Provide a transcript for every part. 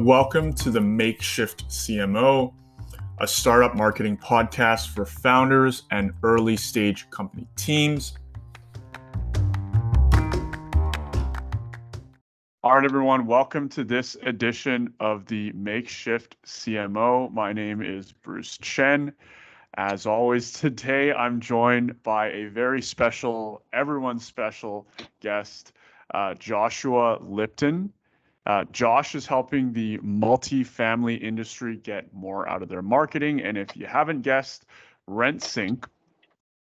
Welcome to the Makeshift CMO, a startup marketing podcast for founders and early stage company teams. All right, everyone, welcome to this edition of the Makeshift CMO. My name is Bruce Chen. As always, today I'm joined by a very special, everyone special guest, uh, Joshua Lipton. Uh, Josh is helping the multi-family industry get more out of their marketing. And if you haven't guessed, RentSync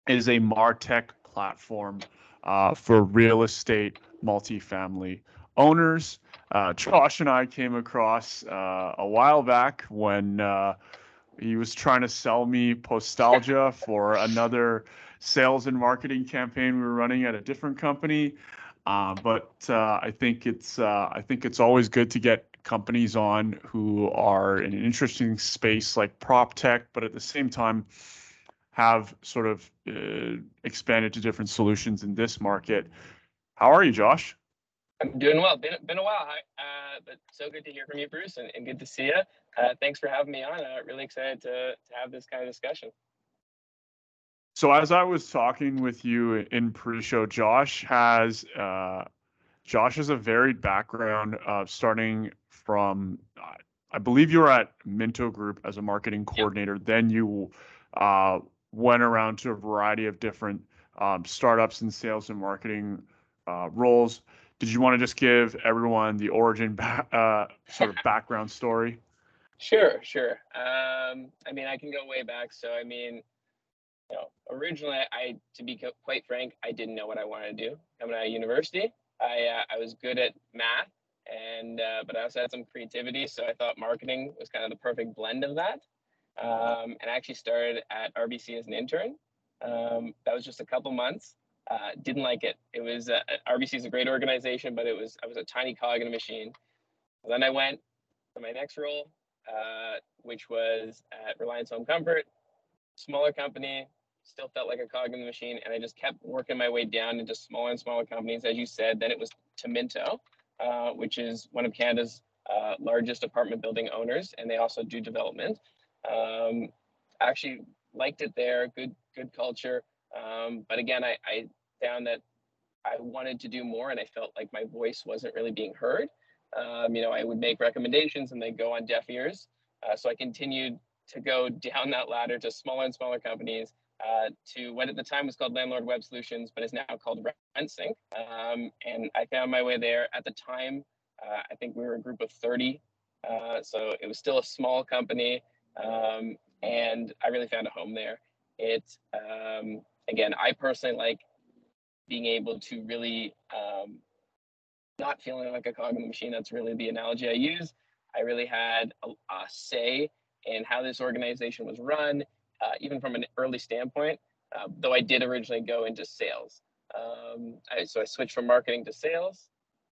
is a MarTech platform uh, for real estate multifamily owners. Uh, Josh and I came across uh, a while back when uh, he was trying to sell me Postalgia for another sales and marketing campaign we were running at a different company. Uh, but uh, I think it's uh, I think it's always good to get companies on who are in an interesting space like prop tech, but at the same time have sort of uh, expanded to different solutions in this market. How are you, Josh? I'm doing well. Been been a while, uh, but so good to hear from you, Bruce, and, and good to see you. Uh, thanks for having me on. really excited to to have this kind of discussion. So as I was talking with you in pre-show, Josh has uh, Josh has a varied background, uh, starting from uh, I believe you were at Minto Group as a marketing coordinator. Yep. Then you uh, went around to a variety of different um, startups and sales and marketing uh, roles. Did you want to just give everyone the origin ba- uh, sort of background story? Sure, sure. Um, I mean, I can go way back. So I mean know, originally, I, to be quite frank, I didn't know what I wanted to do coming out of university. I, uh, I was good at math, and uh, but I also had some creativity, so I thought marketing was kind of the perfect blend of that. Um, and I actually started at RBC as an intern. Um, that was just a couple months. Uh, didn't like it. It was uh, RBC is a great organization, but it was I was a tiny cog in a machine. then I went to my next role, uh, which was at Reliance Home Comfort, smaller company, still felt like a cog in the machine. And I just kept working my way down into smaller and smaller companies. As you said, then it was to Minto, uh, which is one of Canada's uh, largest apartment building owners. And they also do development. Um, actually liked it there, good, good culture. Um, but again, I, I found that I wanted to do more and I felt like my voice wasn't really being heard. Um, you know, I would make recommendations and they go on deaf ears. Uh, so I continued to go down that ladder to smaller and smaller companies uh, to what at the time was called Landlord Web Solutions, but is now called RentSync. Um, and I found my way there. At the time, uh, I think we were a group of 30. Uh, so it was still a small company. Um, and I really found a home there. It, um, again, I personally like being able to really um, not feeling like a cog in the machine. That's really the analogy I use. I really had a, a say in how this organization was run, uh, even from an early standpoint, uh, though I did originally go into sales. Um, I, so I switched from marketing to sales,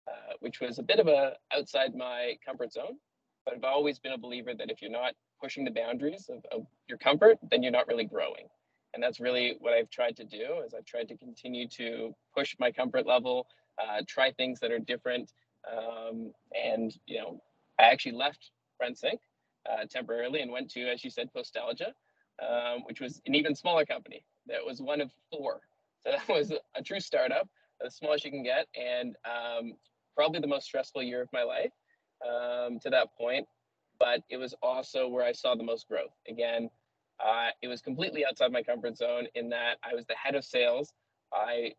uh, which was a bit of a outside my comfort zone. But I've always been a believer that if you're not pushing the boundaries of, of your comfort, then you're not really growing. And that's really what I've tried to do is I've tried to continue to push my comfort level, uh, try things that are different. Um, and, you know, I actually left RentSync uh, temporarily and went to, as you said, Postalgia, um, which was an even smaller company. That was one of four. So that was a true startup, the smallest you can get, and um, probably the most stressful year of my life um, to that point. But it was also where I saw the most growth. Again, uh, it was completely outside my comfort zone in that I was the head of sales. I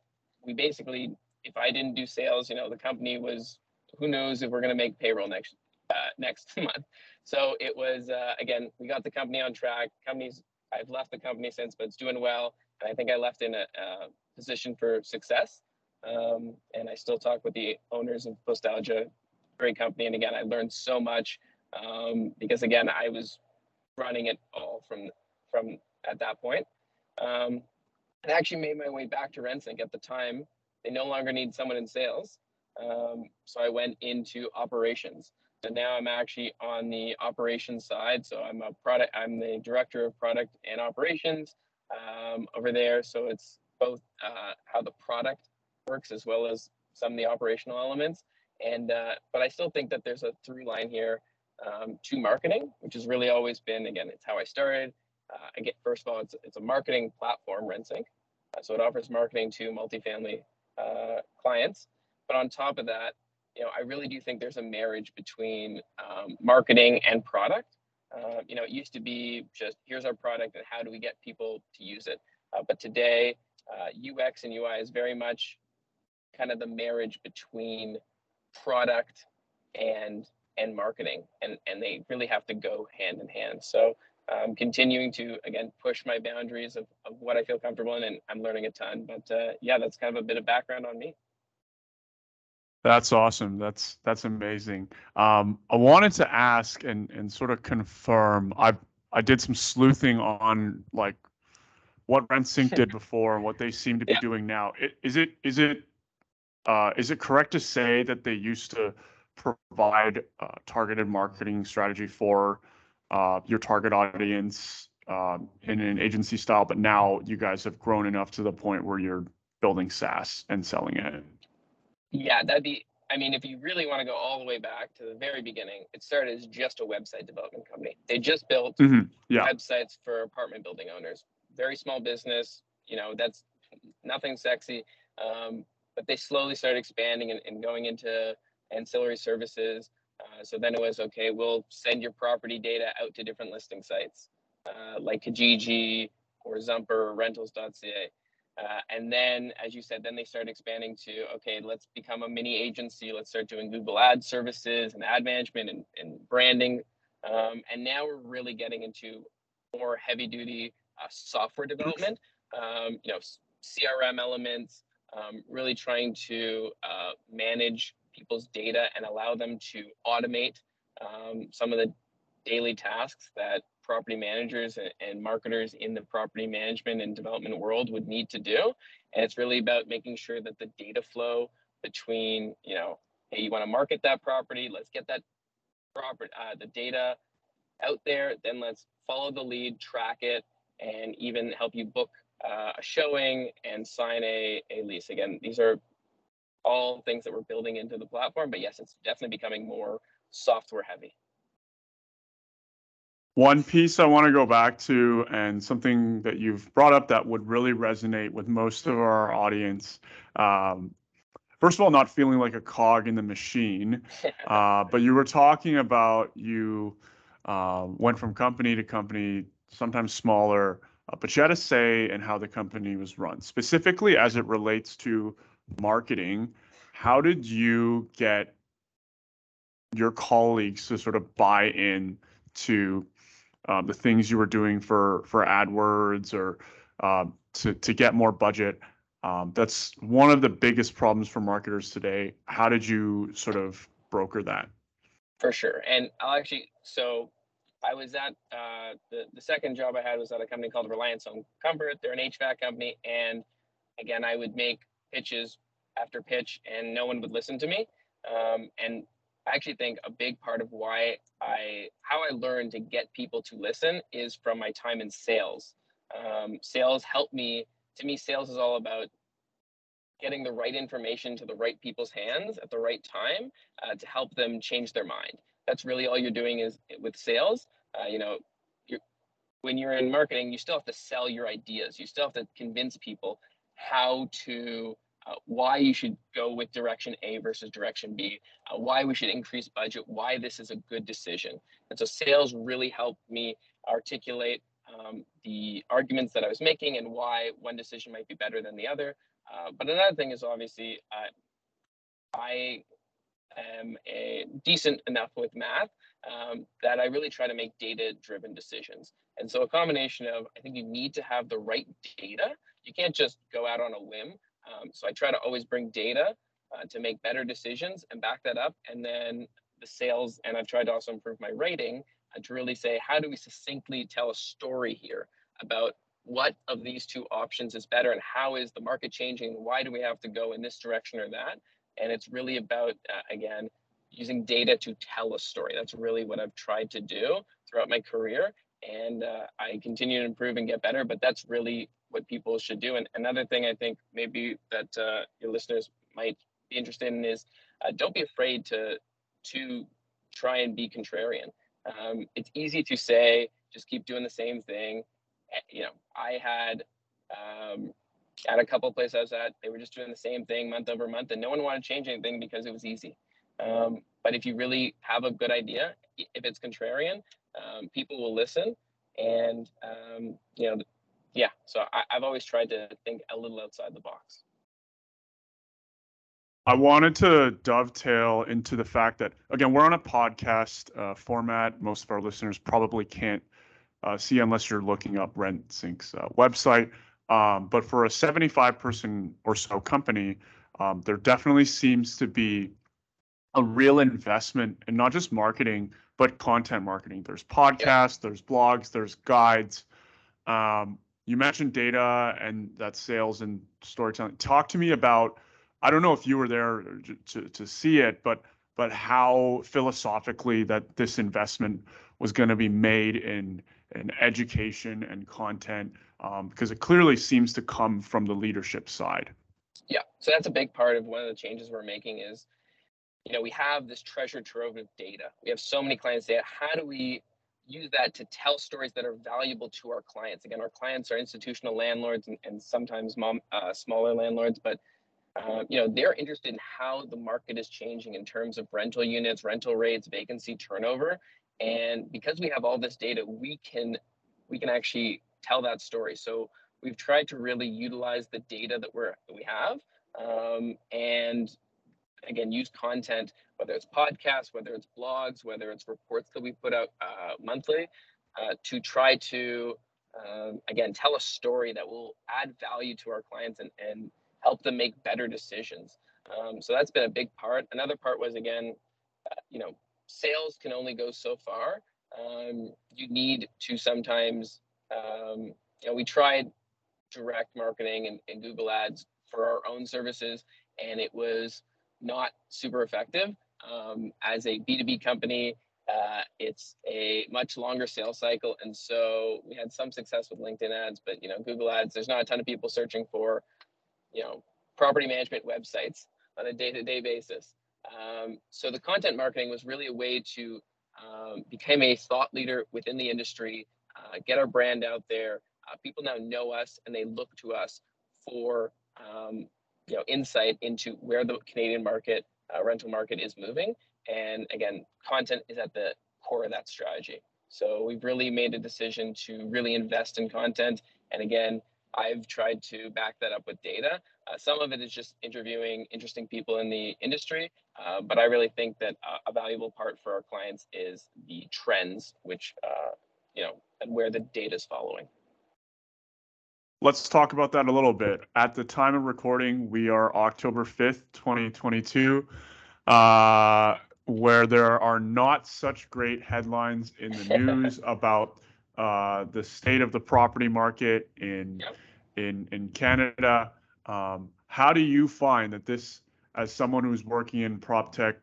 we basically, if I didn't do sales, you know, the company was who knows if we're going to make payroll next uh, next month. So it was uh, again, we got the company on track. Companies, I've left the company since, but it's doing well, and I think I left in a, a position for success. Um, and I still talk with the owners of Postalgia, great company. And again, I learned so much um, because again, I was running it all from from at that point. Um, I actually made my way back to RentSync at the time. They no longer need someone in sales. Um, so I went into operations. And now I'm actually on the operations side. So I'm a product, I'm the director of product and operations um, over there. So it's both uh, how the product works as well as some of the operational elements. And uh, but I still think that there's a through line here um, to marketing, which has really always been, again, it's how I started. Uh, again, first of all, it's, it's a marketing platform, RentSync. Uh, so it offers marketing to multifamily uh, clients. But on top of that, you know, I really do think there's a marriage between um, marketing and product. Uh, you know, it used to be just here's our product and how do we get people to use it. Uh, but today, UX and UI is very much kind of the marriage between product and and marketing and and they really have to go hand in hand so um, continuing to again push my boundaries of, of what i feel comfortable in and i'm learning a ton but uh, yeah that's kind of a bit of background on me that's awesome that's that's amazing um, i wanted to ask and and sort of confirm i i did some sleuthing on like what RentSync did before and what they seem to be yeah. doing now. It, is it is it uh, is it correct to say that they used to provide uh, targeted marketing strategy for uh, your target audience um, in an agency style, but now you guys have grown enough to the point where you're building SaaS and selling it? Yeah, that'd be. I mean, if you really want to go all the way back to the very beginning, it started as just a website development company. They just built mm-hmm. yeah. websites for apartment building owners. Very small business. You know, that's nothing sexy. Um, but they slowly started expanding and, and going into ancillary services. Uh, so then it was okay, we'll send your property data out to different listing sites uh, like Kijiji or Zumper or rentals.ca. Uh, and then, as you said, then they started expanding to okay, let's become a mini agency. Let's start doing Google Ad services and ad management and, and branding. Um, and now we're really getting into more heavy duty uh, software development, um, you know, CRM elements, um, really trying to uh, manage people's data and allow them to automate um, some of the daily tasks that property managers and, marketers in the property management and development world would need to do. And it's really about making sure that the data flow between, you know, hey, you want to market that property, let's get that property, uh, the data out there, then let's follow the lead, track it, and even help you book uh, a showing and sign a, a lease. Again, these are all things that we're building into the platform, but yes, it's definitely becoming more software heavy. One piece I want to go back to, and something that you've brought up that would really resonate with most of our audience. Um, first of all, not feeling like a cog in the machine, uh, but you were talking about you uh, went from company to company, sometimes smaller, uh, but you had a say in how the company was run, specifically as it relates to marketing. How did you get your colleagues to sort of buy in to um, the things you were doing for for AdWords or um, to to get more budget? Um, that's one of the biggest problems for marketers today. How did you sort of broker that? For sure, and I'll actually so I was at uh, the the second job I had was at a company called Reliance Home Comfort. They're an HVAC company, and again, I would make pitches after pitch, and no one would listen to me. Um, and I actually think a big part of why I how I learned to get people to listen is from my time in sales. Um, sales helped me. To me, sales is all about getting the right information to the right people's hands at the right time uh, to help them change their mind that's really all you're doing is with sales. Uh, you know, you're, when you're in marketing, you still have to sell your ideas. You still have to convince people how to, uh, why you should go with direction A versus direction B, uh, why we should increase budget, why this is a good decision. And so sales really helped me articulate um, the arguments that I was making and why one decision might be better than the other. Uh, but another thing is obviously uh, I am a decent enough with math um, that I really try to make data driven decisions. And so a combination of, I think you need to have the right data. You can't just go out on a whim. Um, so I try to always bring data uh, to make better decisions and back that up. And then the sales, and I've tried to also improve my writing uh, to really say, how do we succinctly tell a story here about what of these two options is better and how is the market changing? Why do we have to go in this direction or that? And it's really about, uh, again, using data to tell a story. That's really what I've tried to do throughout my career. And uh, I continue to improve and get better, but that's really what people should do. And another thing I think maybe that uh, your listeners might be interested in is uh, don't be afraid to to try and be contrarian. Um, it's easy to say, just keep doing the same thing. Eh, you know, I had um, at a couple places I was at, they were just doing the same thing month over month, and no one wanted to change anything because it was easy. Um, but if you really have a good idea, if it's contrarian, um, people will listen. And um, you know, yeah. So I, I've always tried to think a little outside the box. I wanted to dovetail into the fact that again we're on a podcast uh, format. Most of our listeners probably can't uh, see unless you're looking up RentSync's uh, website. Um, but for a 75 person or so company, um, there definitely seems to be a real investment in not just marketing but content marketing. There's podcasts, there's blogs, there's guides. Um, you mentioned data and that sales and storytelling. Talk to me about I don't know if you were there to, to see it, but but how philosophically that this investment was going to be made in in education and content, um, because it clearly seems to come from the leadership side. Yeah, so that's a big part of one of the changes we're making is, you know, we have this treasure trove of data. We have so many clients data. How do we use that to tell stories that are valuable to our clients? Again, our clients are institutional landlords and, and sometimes mom, uh, smaller landlords, but uh, you know, they're interested in how the market is changing in terms of rental units, rental rates, vacancy, turnover. And because we have all this data, we can we can actually tell that story. So we've tried to really utilize the data that we're that we have, um, and again use content, whether it's podcasts, whether it's blogs, whether it's reports that we put out uh, monthly, uh, to try to um, again tell a story that will add value to our clients and and help them make better decisions. Um, so that's been a big part. Another part was again, uh, you know, sales can only go so far. Um, you need to sometimes, um, you know, we tried direct marketing and, and, Google Ads for our own services, and it was not super effective. Um, as a B2B company, uh, it's a much longer sales cycle, and so we had some success with LinkedIn ads, but you know, Google Ads, there's not a ton of people searching for you know, property management websites on a day-to-day basis. Um, so the content marketing was really a way to um, become a thought leader within the industry, uh, get our brand out there. Uh, people now know us and they look to us for um, you know insight into where the Canadian market, uh, rental market is moving. And again, content is at the core of that strategy. So we've really made a decision to really invest in content. And again, I've tried to back that up with data. Uh, some of it is just interviewing interesting people in the industry, uh, but I really think that uh, a valuable part for our clients is the trends, which uh, you know, and where the data is following. Let's talk about that a little bit. At the time of recording, we are October 5th, 2022, uh, where there are not such great headlines in the news about uh, the state of the property market in yep. in in Canada. Um, how do you find that this, as someone who's working in prop tech,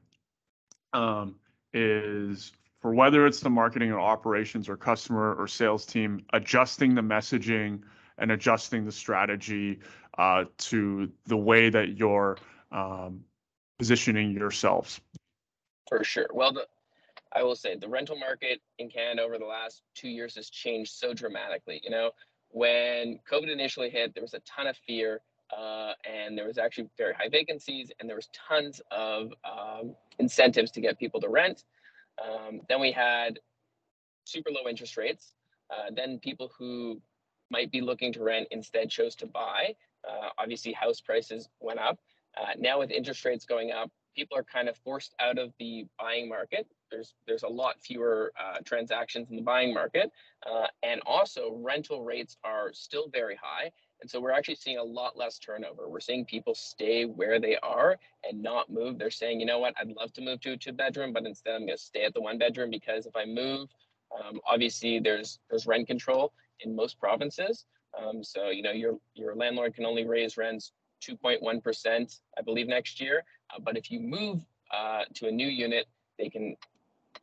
um, is for whether it's the marketing or operations or customer or sales team adjusting the messaging and adjusting the strategy uh, to the way that you're um, positioning yourselves? For sure. Well, the, I will say the rental market in Canada over the last two years has changed so dramatically. You know, when COVID initially hit, there was a ton of fear, uh, and there was actually very high vacancies, and there was tons of um, incentives to get people to rent. Um, then we had super low interest rates. Uh, then people who might be looking to rent instead chose to buy. Uh, obviously, house prices went up. Uh, now with interest rates going up, people are kind of forced out of the buying market. There's there's a lot fewer uh, transactions in the buying market, uh, and also rental rates are still very high. And so we're actually seeing a lot less turnover. We're seeing people stay where they are and not move. They're saying, you know what, I'd love to move to a two bedroom, but instead I'm going to stay at the one bedroom because if I move, um, obviously there's there's rent control in most provinces. Um, so you know your your landlord can only raise rents 2.1%, I believe, next year. Uh, but if you move uh, to a new unit, they can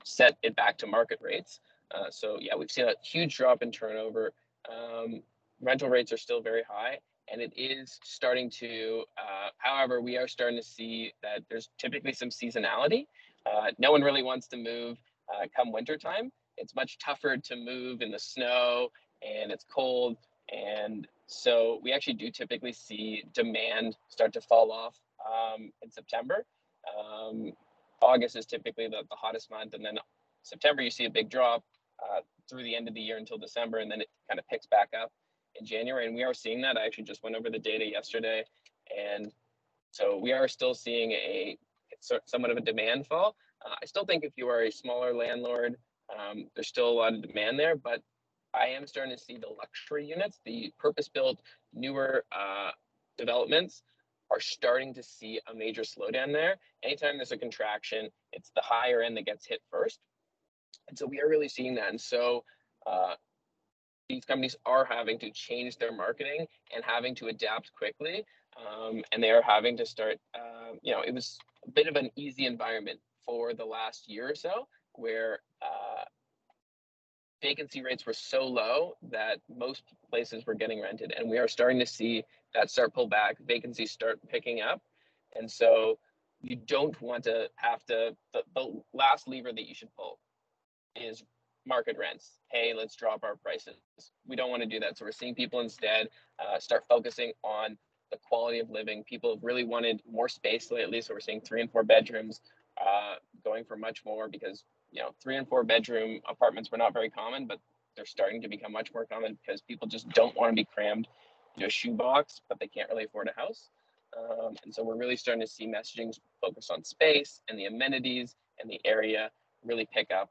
set it back to market rates. Uh, so yeah, we've seen a huge drop in turnover. Um, rental rates are still very high, and it is starting to. Uh, however, we are starting to see that there's typically some seasonality. Uh, no one really wants to move uh, come wintertime. It's much tougher to move in the snow and it's cold. And so we actually do typically see demand start to fall off um, in September. Um, August is typically the, the hottest month, and then September you see a big drop uh, through the end of the year until December, and then it kind of picks back up in January. And we are seeing that. I actually just went over the data yesterday, and so we are still seeing a somewhat of a demand fall. Uh, I still think if you are a smaller landlord, um, there's still a lot of demand there, but I am starting to see the luxury units, the purpose-built, newer uh, developments are starting to see a major slowdown there. Anytime there's a contraction, it's the higher end that gets hit first. And so we are really seeing that. And so uh, these companies are having to change their marketing and having to adapt quickly. Um, and they are having to start, uh, you know, it was a bit of an easy environment for the last year or so where uh, vacancy rates were so low that most places were getting rented. And we are starting to see that start pull back, vacancies start picking up. And so you don't want to have to, the, the last lever that you should pull is market rents. Hey, let's drop our prices. We don't want to do that. So we're seeing people instead uh, start focusing on the quality of living. People have really wanted more space lately. So we're seeing three and four bedrooms uh, going for much more because, you know, three and four bedroom apartments were not very common, but they're starting to become much more common because people just don't want to be crammed into a shoebox, but they can't really afford a house. Um, and so we're really starting to see messaging focus on space and the amenities and the area really pick up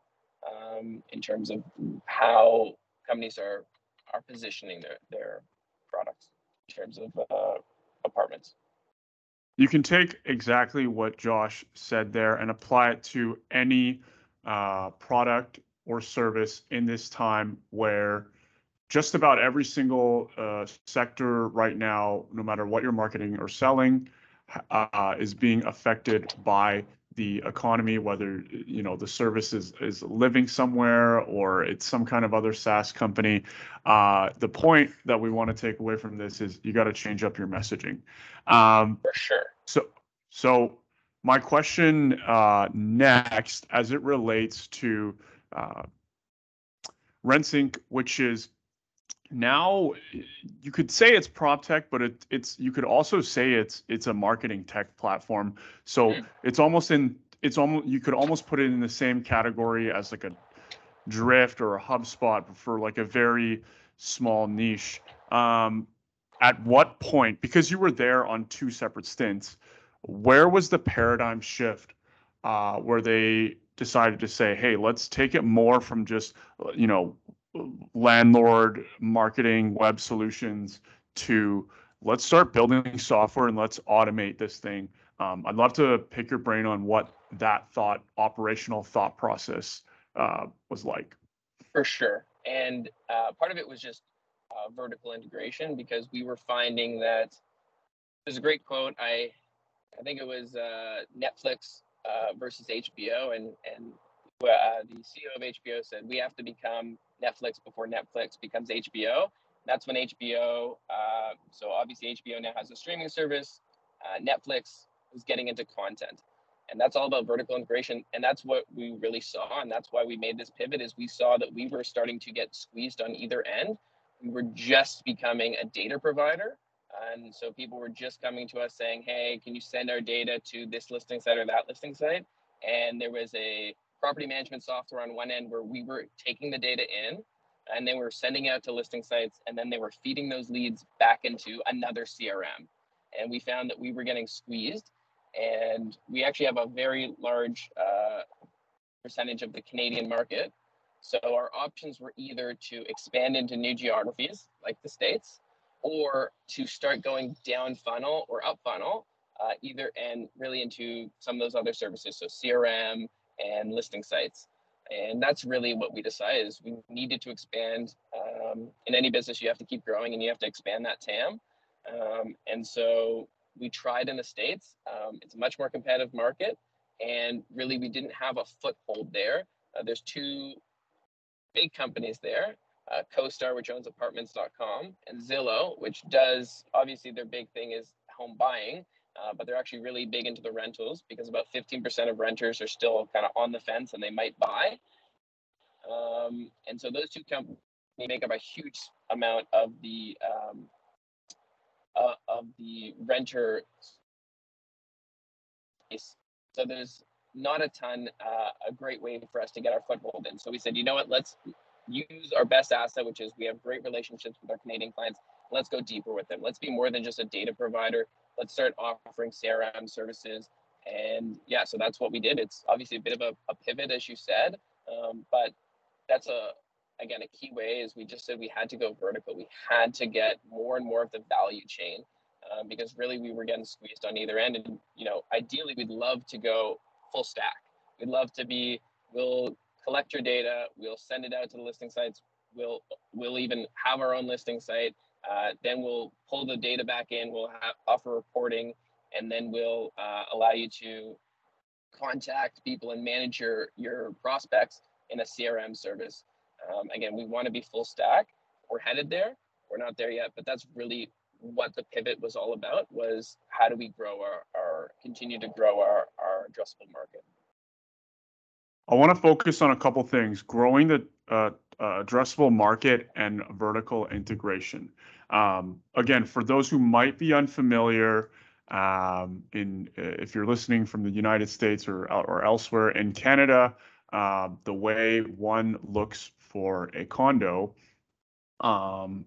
um, in terms of how companies are are positioning their their products in terms of uh, apartments. You can take exactly what Josh said there and apply it to any uh, product or service in this time where just about every single uh, sector right now, no matter what you're marketing or selling, uh, is being affected by the economy, whether you know the service is, is living somewhere or it's some kind of other SaaS company. Uh, the point that we want to take away from this is you got to change up your messaging. Um, For sure. So, so my question uh, next, as it relates to uh, RentSync, which is now you could say it's prop tech, but it, it's you could also say it's it's a marketing tech platform. So mm. it's almost in it's almost you could almost put it in the same category as like a Drift or a HubSpot for like a very small niche. Um, at what point, because you were there on two separate stints, where was the paradigm shift uh, where they decided to say, hey, let's take it more from just you know landlord marketing web solutions to let's start building software and let's automate this thing. Um, I'd love to pick your brain on what that thought, operational thought process uh, was like. For sure. And uh, part of it was just uh, vertical integration because we were finding that there's a great quote. I, I think it was uh, Netflix uh, versus HBO, and and uh, the CEO of HBO said we have to become Netflix before Netflix becomes HBO. That's when HBO, uh, so obviously HBO now has a streaming service. Uh, Netflix is getting into content, and that's all about vertical integration. And that's what we really saw, and that's why we made this pivot. Is we saw that we were starting to get squeezed on either end. We were just becoming a data provider, and so people were just coming to us saying, "Hey, can you send our data to this listing site or that listing site?" And there was a property management software on one end where we were taking the data in and they were sending out to listing sites and then they were feeding those leads back into another CRM. And we found that we were getting squeezed and we actually have a very large uh, percentage of the Canadian market. So our options were either to expand into new geographies like the States or to start going down funnel or up funnel, uh, either and really into some of those other services. So CRM, and listing sites. And that's really what we decided is we needed to expand. Um, in any business, you have to keep growing and you have to expand that TAM. Um, and so we tried in the States. Um, it's a much more competitive market. And really, we didn't have a foothold there. Uh, there's two big companies there uh, CoStar, which owns apartments.com, and Zillow, which does obviously their big thing is home buying. uh, but they're actually really big into the rentals because about 15% of renters are still kind of on the fence and they might buy. Um, and so those two companies make up a huge amount of the um, uh, of the renter. So there's not a ton, uh, a great way for us to get our foothold in. So we said, you know what, let's use our best asset, which is we have great relationships with our Canadian clients. Let's go deeper with them. Let's be more than just a data provider. Let's start offering CRM services. And yeah, so that's what we did. It's obviously a bit of a, a pivot, as you said, um, but that's a again a key way is we just said we had to go vertical. We had to get more and more of the value chain um, because really we were getting squeezed on either end. And you know, ideally, we'd love to go full stack. We'd love to be. We'll collect your data. We'll send it out to the listing sites. We'll we'll even have our own listing site. Uh, then we'll pull the data back in. We'll have, offer reporting, and then we'll uh, allow you to contact people and manage your your prospects in a CRM service. Um, again, we want to be full stack. We're headed there. We're not there yet, but that's really what the pivot was all about. Was how do we grow our, our continue to grow our our addressable market. I want to focus on a couple things: growing the uh, uh, addressable market and vertical integration. Um, again, for those who might be unfamiliar, um, in if you're listening from the United States or or elsewhere in Canada, uh, the way one looks for a condo, um,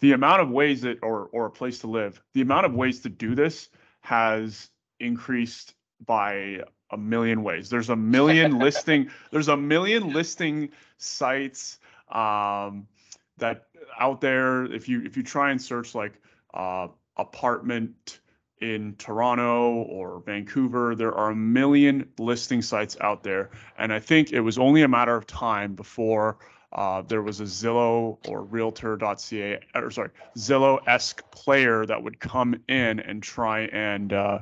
the amount of ways that or or a place to live, the amount of ways to do this has increased by a million ways. There's a million listing. There's a million listing sites um, that out there. If you if you try and search like uh, apartment in Toronto or Vancouver, there are a million listing sites out there, and I think it was only a matter of time before. Uh, there was a Zillow or Realtor.ca, or sorry, Zillow-esque player that would come in and try and uh,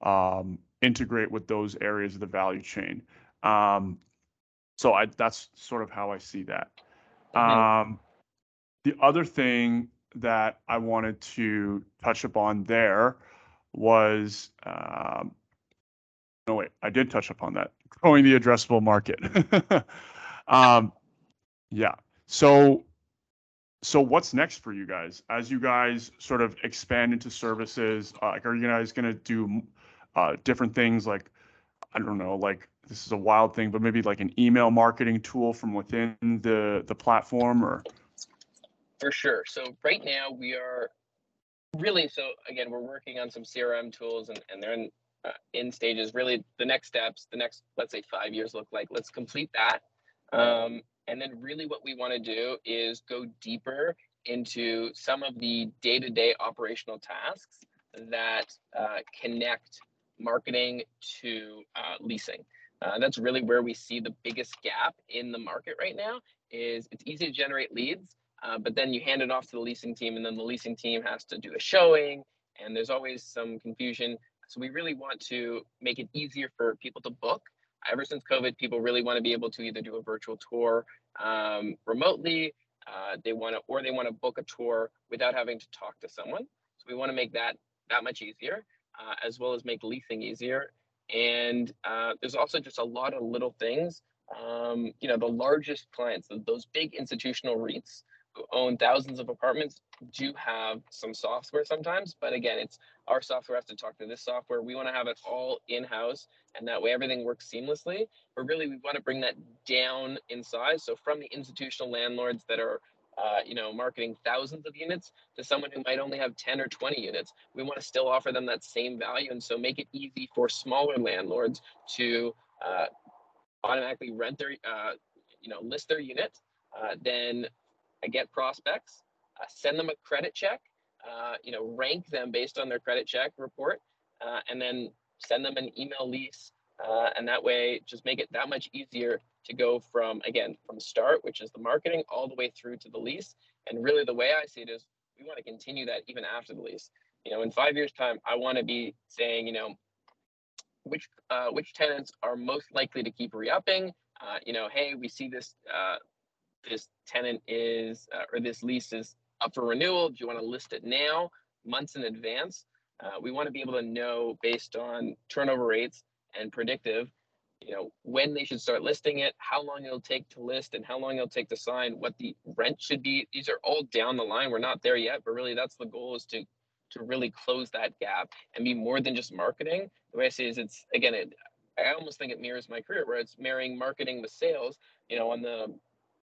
um, integrate with those areas of the value chain. Um, so I, that's sort of how I see that. Um, the other thing that I wanted to touch upon there was, um, no wait, I did touch upon that, growing the addressable market. um, yeah. So, so what's next for you guys as you guys sort of expand into services? Uh, like, are you guys going to do uh, different things like I don't know, like this is a wild thing, but maybe like an email marketing tool from within the the platform or for sure. So right now we are really so again we're working on some CRM tools and, and they're in uh, in stages. Really, the next steps, the next let's say five years look like. Let's complete that, um, and then really what we want to do is go deeper into some of the day-to-day operational tasks that uh, connect marketing to uh, leasing. Uh, that's really where we see the biggest gap in the market right now is it's easy to generate leads, uh, but then you hand it off to the leasing team and then the leasing team has to do a showing and there's always some confusion. So we really want to make it easier for people to book. Ever since COVID, people really want to be able to either do a virtual tour um, remotely, uh, they want to, or they want to book a tour without having to talk to someone. So we want to make that that much easier uh, as well as make leasing easier. And uh, there's also just a lot of little things. Um, you know, the largest clients, those big institutional REITs who own thousands of apartments, do have some software sometimes. But again, it's our software has to talk to this software. We want to have it all in house, and that way everything works seamlessly. But really, we want to bring that down in size. So from the institutional landlords that are uh, you know, marketing thousands of units to someone who might only have 10 or 20 units. We want to still offer them that same value. And so make it easy for smaller landlords to uh, automatically rent their, uh, you know, list their unit, uh, then get prospects, uh, send them a credit check, uh, you know, rank them based on their credit check report, and then send them an email lease. and that way, just make it that much easier to go from again from start which is the marketing all the way through to the lease. And really the way i see it is we want to continue that even after the lease. You know in five years time i want to be saying you know which uh, which tenants are most likely to keep re-upping. Uh, you know hey we see this uh, this tenant is uh, or this lease is up for renewal. Do you want to list it now months in advance? Uh, we want to be able to know based on turnover rates and predictive, you know, when they should start listing it, how long it'll take to list, and how long it'll take to sign, what the rent should be. These are all down the line. We're not there yet, but really that's the goal is to to really close that gap and be more than just marketing. The way I see is it's again, it, I almost think it mirrors my career where it's marrying marketing with sales. You know, on the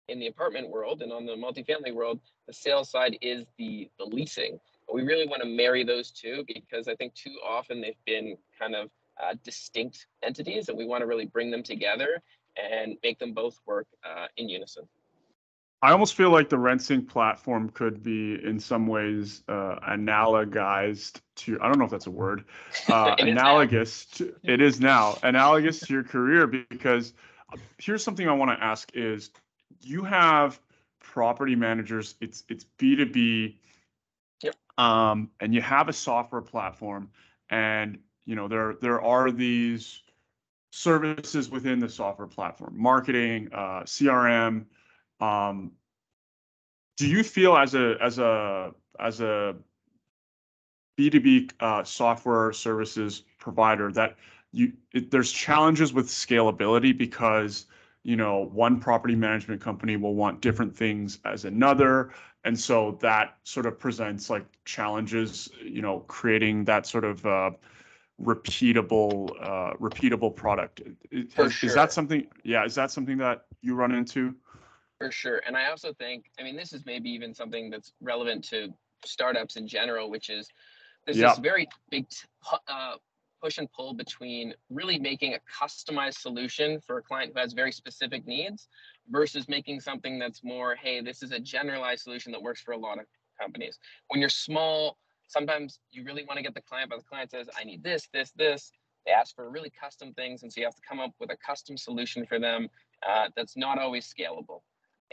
in the apartment world and on the multifamily world, the sales side is the the leasing. We really want to marry those two because I think too often they've been kind of uh, distinct entities, and we want to really bring them together and make them both work uh, in unison. I almost feel like the RentSync platform could be in some ways uh, analogized to I don't know if that's a word uh, analogous to, it is now analogous to your career because uh, here's something I want to ask is you have property managers it's it's B2B yep. um, and you have a software platform and you know there there are these services within the software platform marketing uh, CRM um, do you feel as a as a as a B2B uh, software services provider that you it, there's challenges with scalability because you know one property management company will want different things as another and so that sort of presents like challenges you know creating that sort of uh, repeatable uh, repeatable product is, sure. is that something yeah is that something that you run into For sure. And I also think, I mean, this is maybe even something that's relevant to startups in general, which is there's Yeah. this very big uh, push and pull between really making a customized solution for a client who has very specific needs versus making something that's more, hey, this is a generalized solution that works for a lot of companies. When you're small, sometimes you really want to get the client, but the client says, I need this, this, this. They ask for really custom things. And so you have to come up with a custom solution for them uh, that's not always scalable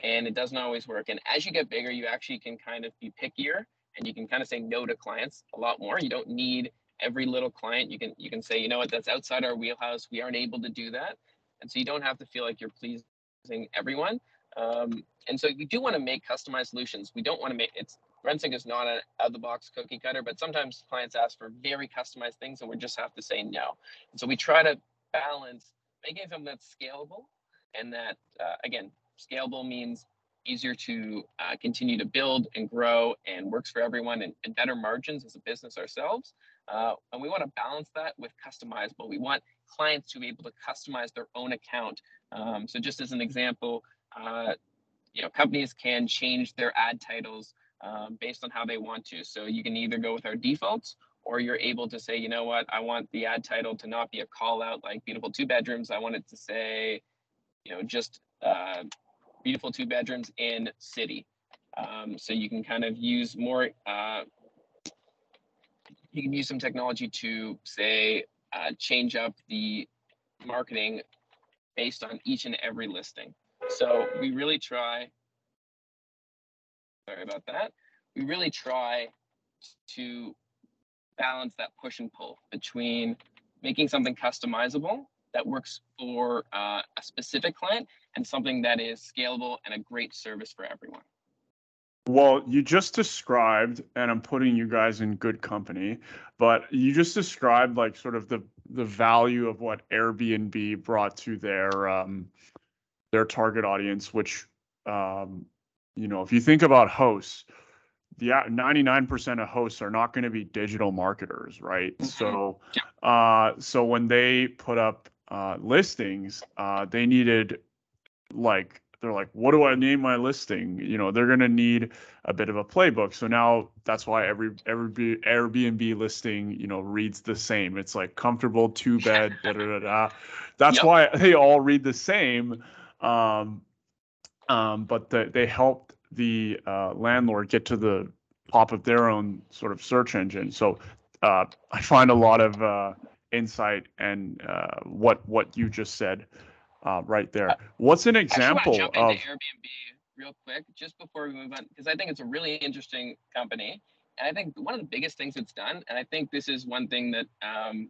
and it doesn't always work. And as you get bigger, you actually can kind of be pickier and you can kind of say no to clients a lot more. You don't need every little client. You can you can say, you know what, that's outside our wheelhouse. We aren't able to do that. And so you don't have to feel like you're pleasing everyone. Um, and so we do want to make customized solutions. We don't want to make it's RentSync is not an out of the box cookie cutter, but sometimes clients ask for very customized things and we just have to say no. And so we try to balance making something that's scalable and that uh, again scalable means easier to uh, continue to build and grow and works for everyone and, and better margins as a business ourselves. Uh, and we want to balance that with customizable. We want clients to be able to customize their own account. Um, so just as an example, uh, you know, companies can change their ad titles um, based on how they want to. So you can either go with our defaults or you're able to say, you know what, I want the ad title to not be a call out like beautiful two bedrooms. I want it to say, you know, just uh, beautiful two bedrooms in city. Um, so you can kind of use more, uh, you can use some technology to say, uh, change up the marketing based on each and every listing. So we really try, sorry about that. We really try to balance that push and pull between making something customizable that works for uh, a specific client and something that is scalable and a great service for everyone. Well, you just described, and I'm putting you guys in good company, but you just described like sort of the the value of what Airbnb brought to their um, their target audience, which um, you know, if you think about hosts, the 99% of hosts are not going to be digital marketers, right? Mhm. So, uh, so when they put up uh, listings, uh, they needed like they're like, what do I name my listing? You know, they're gonna need a bit of a playbook. So now that's why every every Airbnb listing, you know, reads the same. It's like comfortable two bed, da da da da. That's Yep. why they all read the same. Um, um, but the, they helped the uh, landlord get to the top of their own sort of search engine. So uh, I find a lot of uh, insight and uh, what what you just said uh, right there. What's an example to of? into Airbnb real quick, just before we move on, because I think it's a really interesting company. And I think one of the biggest things it's done, and I think this is one thing that um,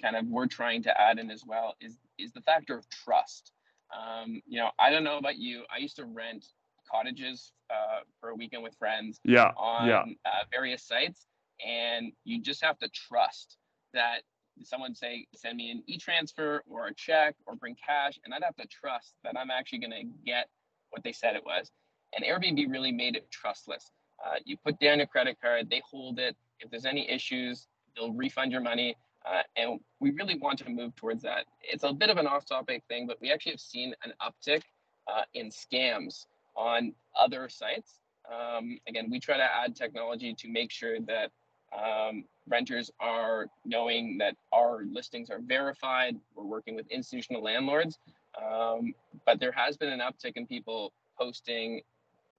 kind of we're trying to add in as well, is is the factor of trust. Um, you know, I don't know about you. I used to rent cottages uh, for a weekend with friends Yeah, on yeah, uh, various sites. and you just have to trust that someone say send me an e-transfer or a check or bring cash and i'd have to trust that i'm actually going to get what they said it was and airbnb really made it trustless uh, you put down a credit card they hold it if there's any issues they'll refund your money uh, and we really want to move towards that it's a bit of an off-topic thing but we actually have seen an uptick uh, in scams on other sites um, again we try to add technology to make sure that um, renters are knowing that our listings are verified. We're working with institutional landlords, um, but there has been an uptick in people posting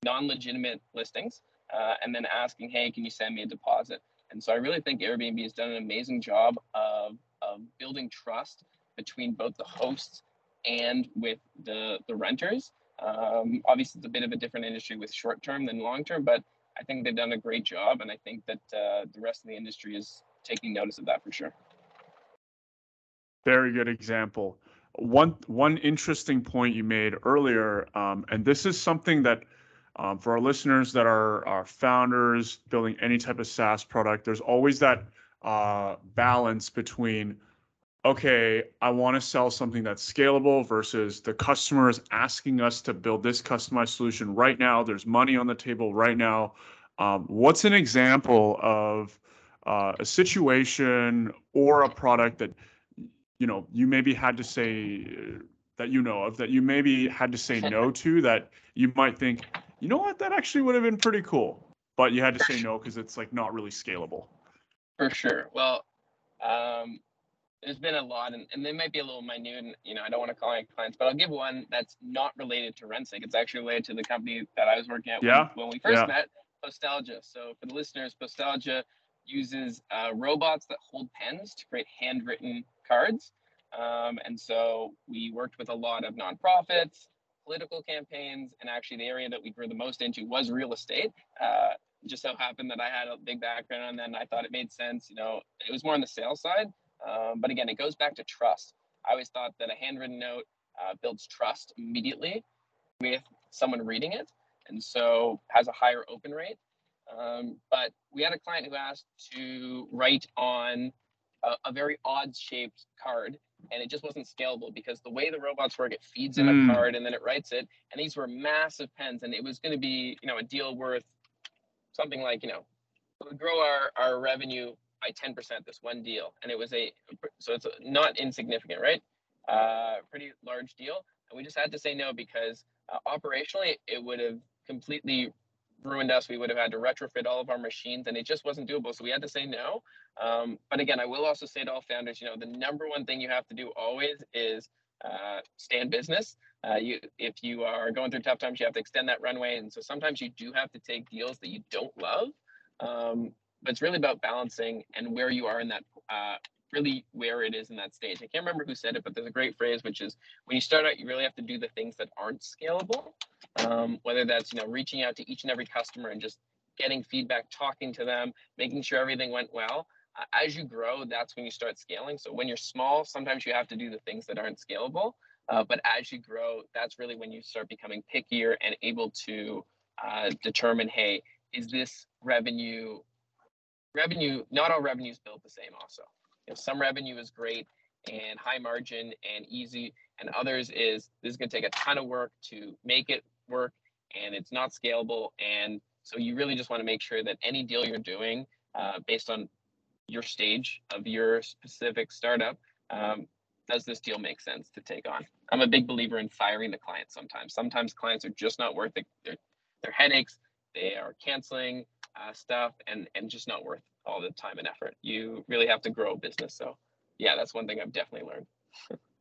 non-legitimate listings uh, and then asking, "Hey, can you send me a deposit?" And so I really think Airbnb has done an amazing job of, of building trust between both the hosts and with the the renters. Um, obviously, it's a bit of a different industry with short term than long term, but I think they've done a great job, and I think that uh, the rest of the industry is taking notice of that for sure. Very good example. One one interesting point you made earlier, um, and this is something that um, for our listeners that are are founders building any type of SaaS product, there's always that uh, balance between okay, I want to sell something that's scalable versus the customer is asking us to build this customized solution right now. There's money on the table right now. Um, what's an example of uh, a situation or a product that you know you maybe had to say that you know of that you maybe had to say no to that you might think you know what that actually would have been pretty cool but you had to say no because it's like not really scalable for sure well um, there's been a lot, and, and they might be a little minute, and you know, I don't want to call my clients, but I'll give one that's not related to Rentsync. It's actually related to the company that I was working at yeah. when, when we first yeah. met, Postalgia. So for the listeners, Postalgia uses uh, robots that hold pens to create handwritten cards. Um, and so we worked with a lot of nonprofits, political campaigns, and actually the area that we grew the most into was real estate. Uh, just so happened that I had a big background and then I thought it made sense. You know, it was more on the sales side. Um, but again, it goes back to trust. I always thought that a handwritten note uh, builds trust immediately with someone reading it, and so has a higher open rate. Um, but we had a client who asked to write on a, a, very odd shaped card, and it just wasn't scalable because the way the robots work, it feeds in mm. a card and then it writes it. And these were massive pens, and it was going to be, you know, a deal worth something like, you know, it would grow our, our revenue by 10% this one deal and it was a so it's not insignificant right uh pretty large deal and we just had to say no because uh, operationally it would have completely ruined us we would have had to retrofit all of our machines and it just wasn't doable so we had to say no. Um, but again i will also say to all founders you know the number one thing you have to do always is uh, stay in business. Uh, you if you are going through tough times you have to extend that runway and so sometimes you do have to take deals that you don't love. Um, but it's really about balancing and where you are in that uh, really where it is in that stage. I can't remember who said it, but there's a great phrase which is when you start out, you really have to do the things that aren't scalable. Um, whether that's you know reaching out to each and every customer and just getting feedback, talking to them, making sure everything went well. Uh, as you grow, that's when you start scaling. So when you're small, sometimes you have to do the things that aren't scalable. Uh, but as you grow, that's really when you start becoming pickier and able to uh, determine, hey, is this revenue revenue, not all revenue is built the same also. Know, some revenue is great and high margin and easy, and others is this is going to take a ton of work to make it work and it's not scalable. And so you really just want to make sure that any deal you're doing uh, based on your stage of your specific startup, um, does this deal make sense to take on? I'm a big believer in firing the client sometimes. Sometimes clients are just not worth it. They're, they're headaches. They are canceling uh, stuff and and just not worth all the time and effort. You really have to grow a business. So yeah, that's one thing I've definitely learned.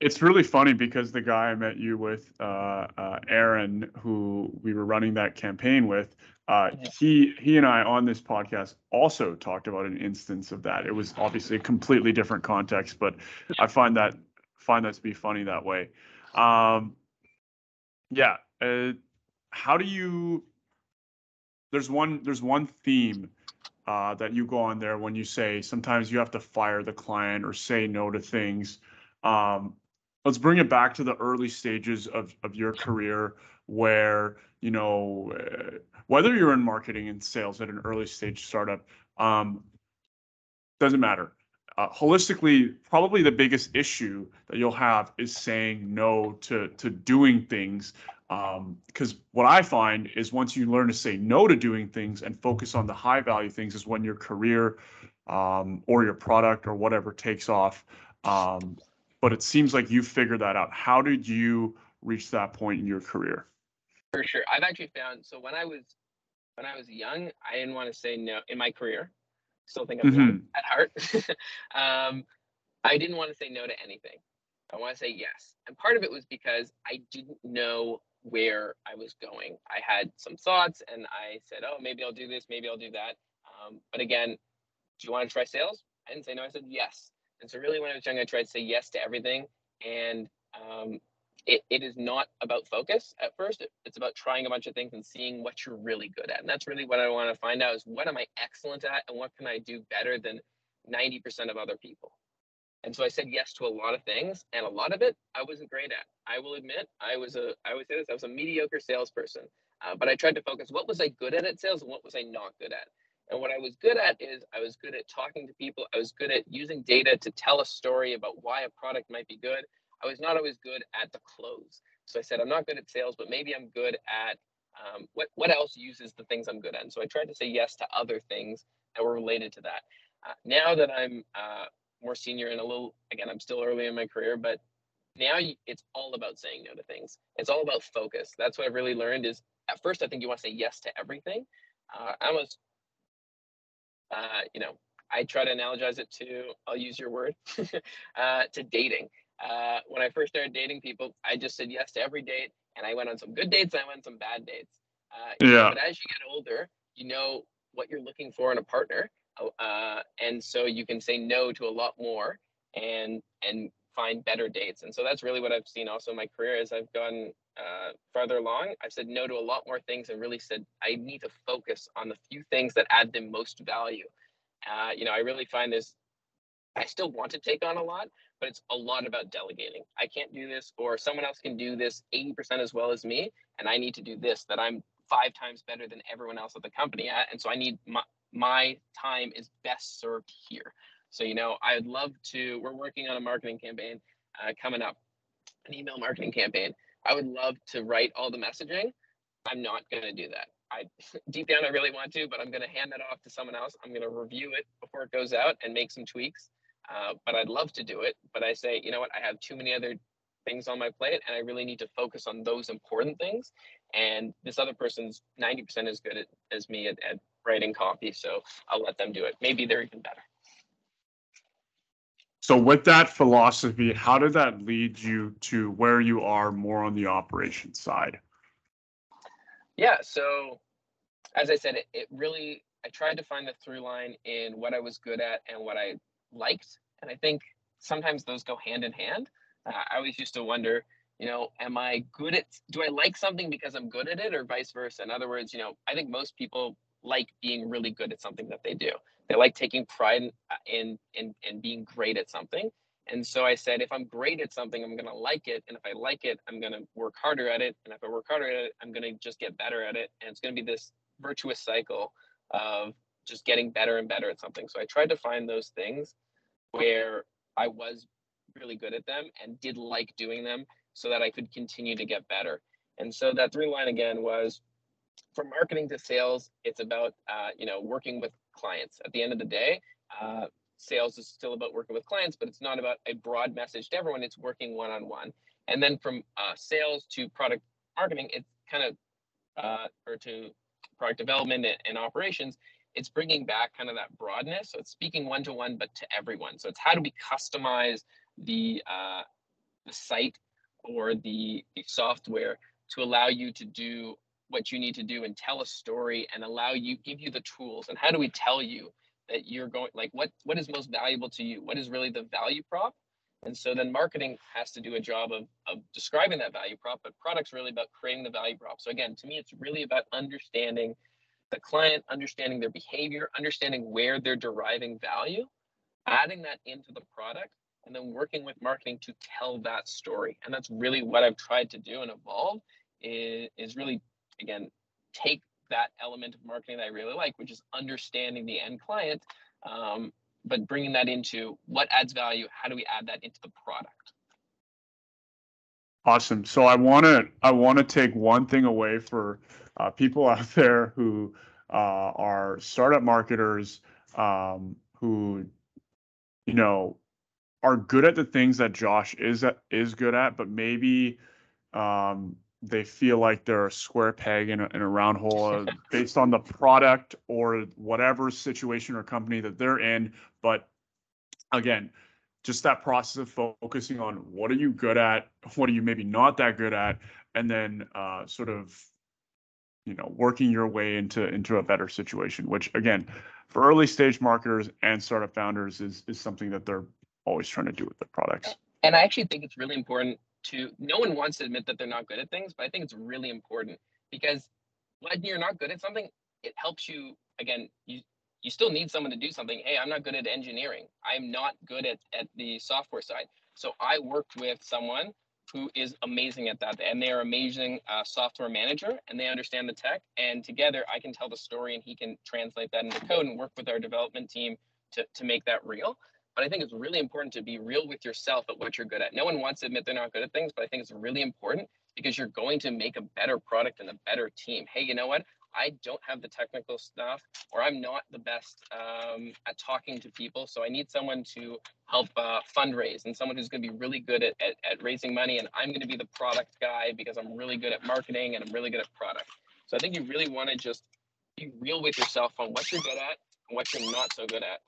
it's really funny because the guy I met you with, uh, uh, Aaron, who we were running that campaign with, uh, he he and I on this podcast also talked about an instance of that. It was obviously a completely different context, but I find that find that to be funny that way. Um, yeah, uh, how do you there's one there's one theme uh, that you go on there when you say sometimes you have to fire the client or say no to things. Um, let's bring it back to the early stages of, of your career where you know uh, whether you're in marketing and sales at an early stage startup um, doesn't matter. Uh, holistically, probably the biggest issue that you'll have is saying no to to doing things. Because um, what I find is once you learn to say no to doing things and focus on the high value things, is when your career um, or your product or whatever takes off. Um, but it seems like you figured that out. How did you reach that point in your career? For sure, I've actually found so when I was when I was young, I didn't want to say no in my career. Still think I'm mm-hmm. at heart. um, I didn't want to say no to anything. I want to say yes, and part of it was because I didn't know where I was going. I had some thoughts, and I said, "Oh, maybe I'll do this. Maybe I'll do that." Um, but again, do you want to try sales? I didn't say no. I said yes. And so really when I was young, I tried to say yes to everything. And um, it, it is not about focus at first. It, it's about trying a bunch of things and seeing what you're really good at. And that's really what I want to find out is what am I excellent at and what can I do better than 90% of other people. And so I said yes to a lot of things, and a lot of it I wasn't great at. I will admit, I was a, I would say this, I was a mediocre salesperson. Uh, but I tried to focus what was I good at at sales and what was I not good at. And what I was good at is I was good at talking to people. I was good at using data to tell a story about why a product might be good. I was not always good at the close. So I said, I'm not good at sales, but maybe I'm good at um, what, what else uses the things I'm good at. And so I tried to say yes to other things that were related to that. Uh, now that I'm uh, more senior and a little, again, I'm still early in my career, but now it's all about saying no to things. It's all about focus. That's what I've really learned is at first, I think you want to say yes to everything. Uh, I almost uh, you know, I try to analogize it to, I'll use your word, uh, to dating. Uh, when I first started dating people, I just said yes to every date, and I went on some good dates, and I went on some bad dates. Uh, yeah. But as you get older, you know what you're looking for in a partner, uh, and so you can say no to a lot more, and and find better dates. And so that's really what I've seen also in my career as I've gone uh, farther along. I've said no to a lot more things and really said I need to focus on the few things that add the most value. Uh, you know, I really find this. I still want to take on a lot, but it's a lot about delegating. I can't do this, or someone else can do this 80% as well as me, and I need to do this that I'm five times better than everyone else at the company at. And so I need my my time is best served here. So, you know, I'd love to, we're working on a marketing campaign uh, coming up, an email marketing campaign. I would love to write all the messaging. I'm not going to do that. I deep down, I really want to, but I'm going to hand that off to someone else. I'm going to review it before it goes out and make some tweaks. Uh, but I'd love to do it. But I say, you know what? I have too many other things on my plate, and I really need to focus on those important things. And this other person's 90% as good at, as me at, at writing copy, so I'll let them do it. Maybe they're even better. So with that philosophy, how did that lead you to where you are more on the operations side? Yeah, so as I said, it, it really I tried to find the through line in what I was good at and what I liked, and I think sometimes those go hand in hand. Uh, I always used to wonder, you know, am I good at? Do I like something because I'm good at it, or vice versa? In other words, you know, I think most people like being really good at something that they do. They like taking pride uh, in in in being great at something. And so I said, if I'm great at something, I'm gonna like it, and if I like it, I'm gonna work harder at it, and if I work harder at it, I'm gonna just get better at it, and it's gonna be this virtuous cycle of just getting better and better at something. So I tried to find those things where I was really good at them and did like doing them so that I could continue to get better. And so that three line again was from marketing to sales, it's about uh, you know working with clients. At the end of the day, uh, sales is still about working with clients, but it's not about a broad message to everyone. It's working one on one. And then from uh, sales to product marketing, it's kind of uh, or to product development and, and operations. It's bringing back kind of that broadness. So it's speaking one to one, but to everyone. So it's how do we customize the uh, the site or the, the software to allow you to do what you need to do and tell a story and allow you give you the tools. And how do we tell you that you're going like what what is most valuable to you? What is really the value prop? And so then marketing has to do a job of, of describing that value prop but products really about creating the value prop. So again to me it's really about understanding the client understanding their behavior understanding where they're deriving value adding that into the product and then working with marketing to tell that story. And that's really what i've tried to do and evolve is, is really again take that element of marketing that I really like, which is understanding the end client, um, but bringing that into what adds value how do we add that into the product? Awesome. So i want to i want to take one thing away for uh, people out there who uh, are startup marketers um, who you know are good at the things that josh is is good at but maybe um, they feel like they're a square peg in a, in a round hole uh, based on the product or whatever situation or company that they're in. But again, just that process of focusing on what are you good at, what are you maybe not that good at, and then uh, sort of you know working your way into into a better situation. Which again, for early stage marketers and startup founders is is something that they're always trying to do with their products. And I actually think it's really important to no one wants to admit that they're not good at things, but I think it's really important because when you're not good at something, it helps you again, you you still need someone to do something. Hey, I'm not good at engineering. I'm not good at, at the software side. So I worked with someone who is amazing at that. And they are amazing uh, software manager and they understand the tech. And together I can tell the story and he can translate that into code and work with our development team to, to make that real. But I think it's really important to be real with yourself at what you're good at. No one wants to admit they're not good at things, but I think it's really important because you're going to make a better product and a better team. Hey, you know what? I don't have the technical stuff, or I'm not the best um, at talking to people. So I need someone to help uh, fundraise and someone who's going to be really good at, at, at raising money. And I'm going to be the product guy because I'm really good at marketing and I'm really good at product. So I think you really want to just be real with yourself on what you're good at and what you're not so good at.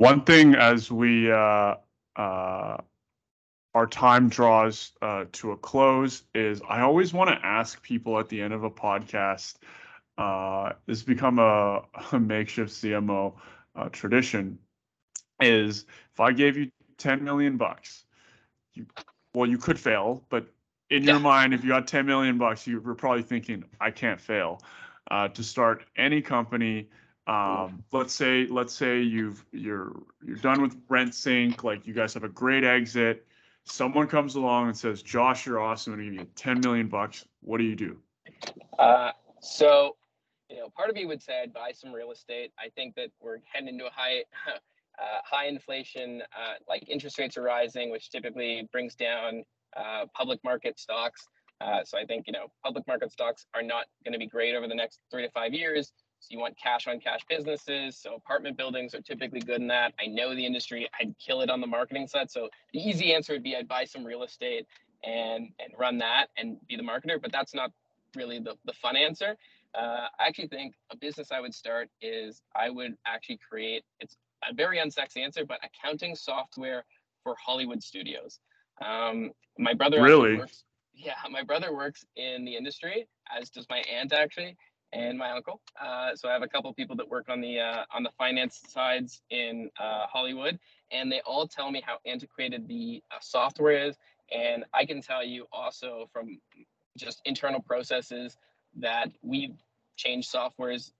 One thing as we uh, uh, our time draws uh, to a close is I always want to ask people at the end of a podcast. Uh, this become a, a makeshift CMO uh, tradition. Is if I gave you 10 million bucks, you well you could fail, but in yeah. your mind, if you got 10 million bucks, you were probably thinking I can't fail. Uh, to start any company um, let's say let's say you've you're you're done with RentSync, like you guys have a great exit. Someone comes along and says, "Josh, you're awesome. I'm gonna give you 10 million bucks." What do you do? Uh, so, you know, part of me would say I'd buy some real estate. I think that we're heading into a high uh, high inflation, uh, like interest rates are rising, which typically brings down uh, public market stocks. Uh, so I think you know public market stocks are not going to be great over the next three to five years. So you want cash on cash businesses. So apartment buildings are typically good in that. I know the industry. I'd kill it on the marketing side. So the easy answer would be I'd buy some real estate and and run that and be the marketer. But that's not really the, the fun answer. Uh, I actually think a business I would start is I would actually create, it's a very unsexy answer, but accounting software for Hollywood studios. Um, my brother really works, yeah, my brother works in the industry, as does my aunt actually and my uncle. Uh, so I have a couple people that work on the uh, on the finance sides in uh, Hollywood, and they all tell me how antiquated the uh, software is. And I can tell you also from just internal processes that we've changed softwares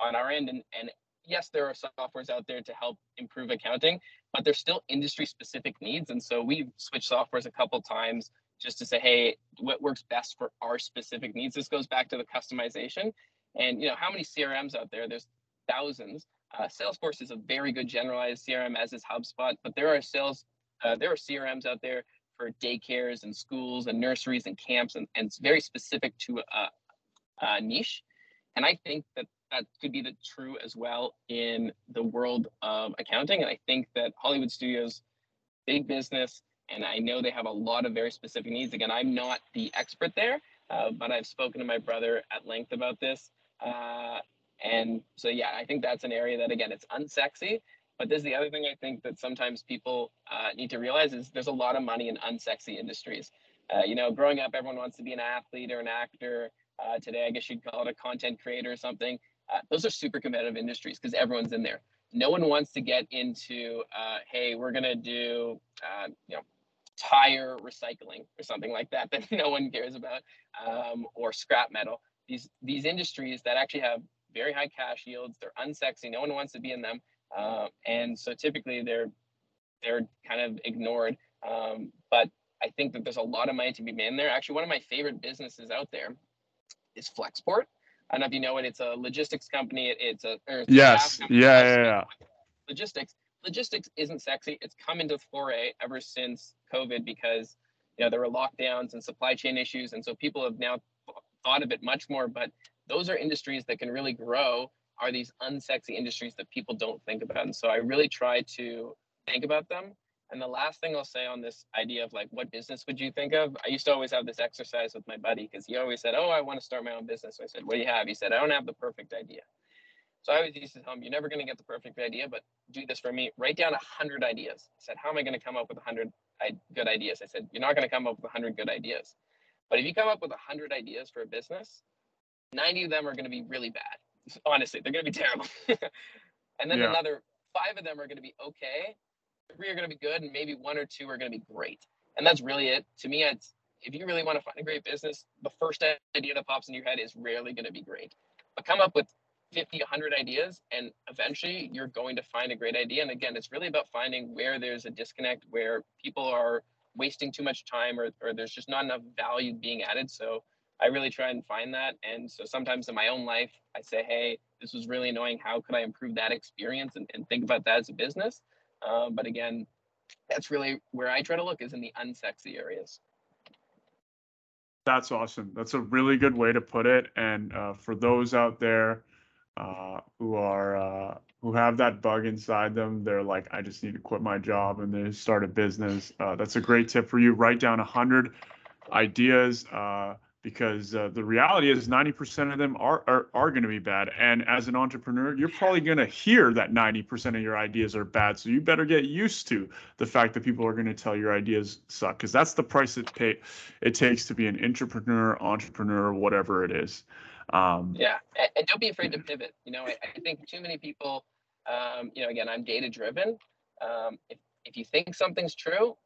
on our end. And, and yes, there are softwares out there to help improve accounting, but there's still industry specific needs. And so we've switched softwares a couple times just to say, hey, what works best for our specific needs? This goes back to the customization. And you know, how many CRMs out there? There's thousands. Uh, Salesforce is a very good generalized CRM, as is HubSpot. But there are sales, uh, there are CRMs out there for daycares and schools and nurseries and camps, and, and it's very specific to a, a niche. And I think that that could be the true as well in the world of accounting. And I think that Hollywood studios, big business, and I know they have a lot of very specific needs. Again, I'm not the expert there, uh, but I've spoken to my brother at length about this. Uh, and so, yeah, I think that's an area that, again, it's unsexy. But this is the other thing I think that sometimes people uh, need to realize is there's a lot of money in unsexy industries. Uh, you know, growing up, everyone wants to be an athlete or an actor. Uh, today, I guess you'd call it a content creator or something. Uh, those are super competitive industries because everyone's in there. No one wants to get into, uh, hey, we're gonna do, you know, tire recycling or something like that that no one cares about, um, or scrap metal these these industries that actually have very high cash yields. They're unsexy. No one wants to be in them, uh, and so typically they're they're kind of ignored. Um, but I think that there's a lot of money to be made in there. Actually, one of my favorite businesses out there is Flexport. I don't know if you know it. It's a logistics company. It, it's a it's yes, a yeah, yeah, yeah. Logistics. Logistics isn't sexy. It's come into foray ever since COVID because you know there were lockdowns and supply chain issues, and so people have now thought of it much more. But those are industries that can really grow. Are these unsexy industries that people don't think about? And so I really try to think about them and the last thing I'll say on this idea of like, what business would you think of? I used to always have this exercise with my buddy because he always said, Oh, I want to start my own business. So I said, What do you have? He said, I don't have the perfect idea. So I always used to tell him, You're never going to get the perfect idea, but do this for me. Write down a 100 ideas. I said, How am I going to come up with a 100 good ideas? I said, You're not going to come up with a 100 good ideas. But if you come up with a 100 ideas for a business, 90 of them are going to be really bad. Honestly, they're going to be terrible. and then yeah. another five of them are going to be okay three are going to be good and maybe one or two are going to be great. And that's really it. To me, it's if you really want to find a great business, the first idea that pops in your head is rarely going to be great. But come up with 50, 100 ideas, and eventually you're going to find a great idea. And again, it's really about finding where there's a disconnect, where people are wasting too much time or, or there's just not enough value being added. So I really try and find that. And so sometimes in my own life, I say, hey, this was really annoying. How could I improve that experience and, and think about that as a business? Um, but again, that's really where I try to look is in the unsexy areas. That's awesome. That's a really good way to put it. And uh, for those out there uh, who are uh, who have that bug inside them, they're like, I just need to quit my job and they start a business. Uh, that's a great tip for you. Write down hundred ideas uh, because uh, the reality is 90% of them are are, are going to be bad and as an entrepreneur you're probably going to hear that 90% of your ideas are bad so you better get used to the fact that people are going to tell your ideas suck because that's the price it pay it takes to be an entrepreneur entrepreneur whatever it is um, yeah and, don't be afraid to pivot you know i, I think too many people um, you know again i'm data driven um, if, if you think something's true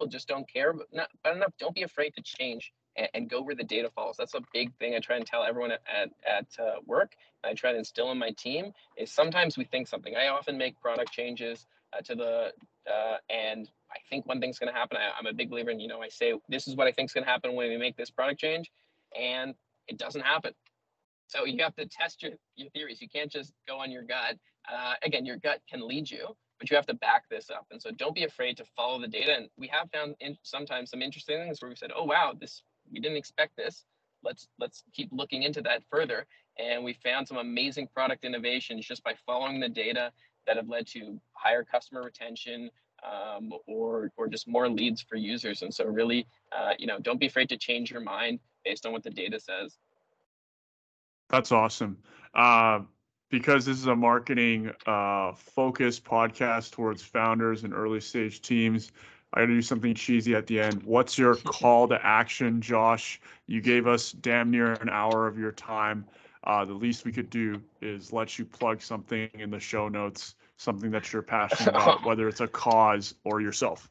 people just don't care. But not, but enough. Don't be afraid to change and, and, go where the data falls. That's a big thing I try and tell everyone at at, at uh, work. I try to instill in my team is sometimes we think something. I often make product changes uh, to the uh, and I think one thing's going to happen. I, am a big believer in you know I say this is what I think is going to happen when we make this product change, and it doesn't happen. So you have to test your, your theories. You can't just go on your gut. Uh, again, your gut can lead you, but you have to back this up. And so don't be afraid to follow the data. And we have found in, sometimes some interesting things where we said, oh, wow, this, we didn't expect this. Let's, let's keep looking into that further. And we found some amazing product innovations just by following the data that have led to higher customer retention, um, or or just more leads for users. And so really, uh, you know, don't be afraid to change your mind based on what the data says. That's awesome. Uh, because this is a marketing uh, focused podcast towards founders and early stage teams, I gotta do something cheesy at the end. What's your call to action, Josh? You gave us damn near an hour of your time. Uh, the least we could do is let you plug something in the show notes, something that you're passionate about, whether it's a cause or yourself.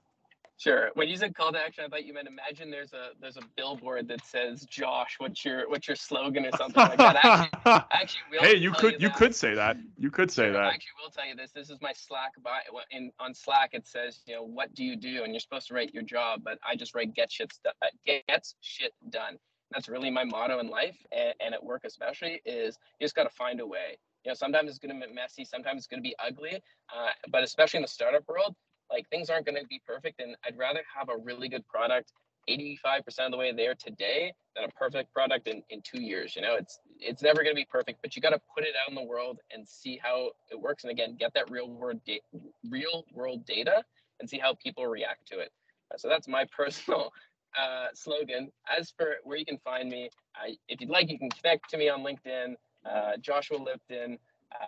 Sure. When you said call to action, I thought you meant imagine there's a there's a billboard that says Josh, what's your what's your slogan or something like that. Actually, actually will hey, you could you, you could say that. You could say sure, that. I actually will tell you this. This is my Slack bio. In on Slack, it says you know what do you do, and you're supposed to write your job, but I just write get shit done. Uh, gets shit done. That's really my motto in life, and, and at work especially is you just got to find a way. You know, sometimes it's going to be messy, sometimes it's going to be ugly, uh, but especially in the startup world, like things aren't going to be perfect and i'd rather have a really good product 85% of the way there today than a perfect product in, in two years you know? It's it's never going to be perfect but you got to put it out in the world and see how it works and again get that real world da- real world data and see how people react to it. Uh, so that's my personal uh, slogan. As for where you can find me uh, if you'd like you can connect to me on linkedin uh, joshua lipton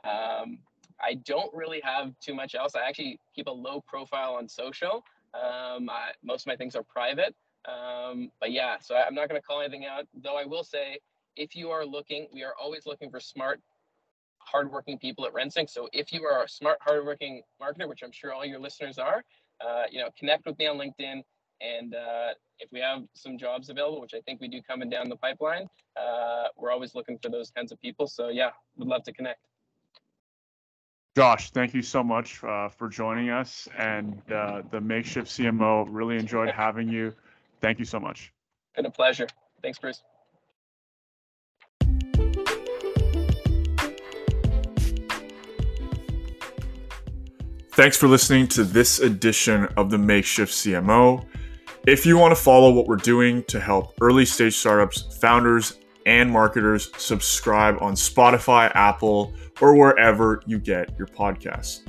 um, I don't really have too much else. I actually keep a low profile on social. Um, I, most of my things are private. Um, but yeah, so I'm not going to call anything out. Though I will say, if you are looking, we are always looking for smart, hardworking people at RentSync. So if you are a smart, hardworking marketer, which I'm sure all your listeners are, uh, you know, connect with me on LinkedIn. And uh, if we have some jobs available, which I think we do coming down the pipeline, uh, we're always looking for those kinds of people. So yeah, would love to connect. Josh, thank you so much uh, for joining us and uh, the makeshift CMO. Really enjoyed having you. Thank you so much. Been a pleasure. Thanks, Bruce. Thanks for listening to this edition of the Makeshift CMO. If you want to follow what we're doing to help early stage startups, founders, and marketers, subscribe on Spotify, Apple, or wherever you get your podcasts.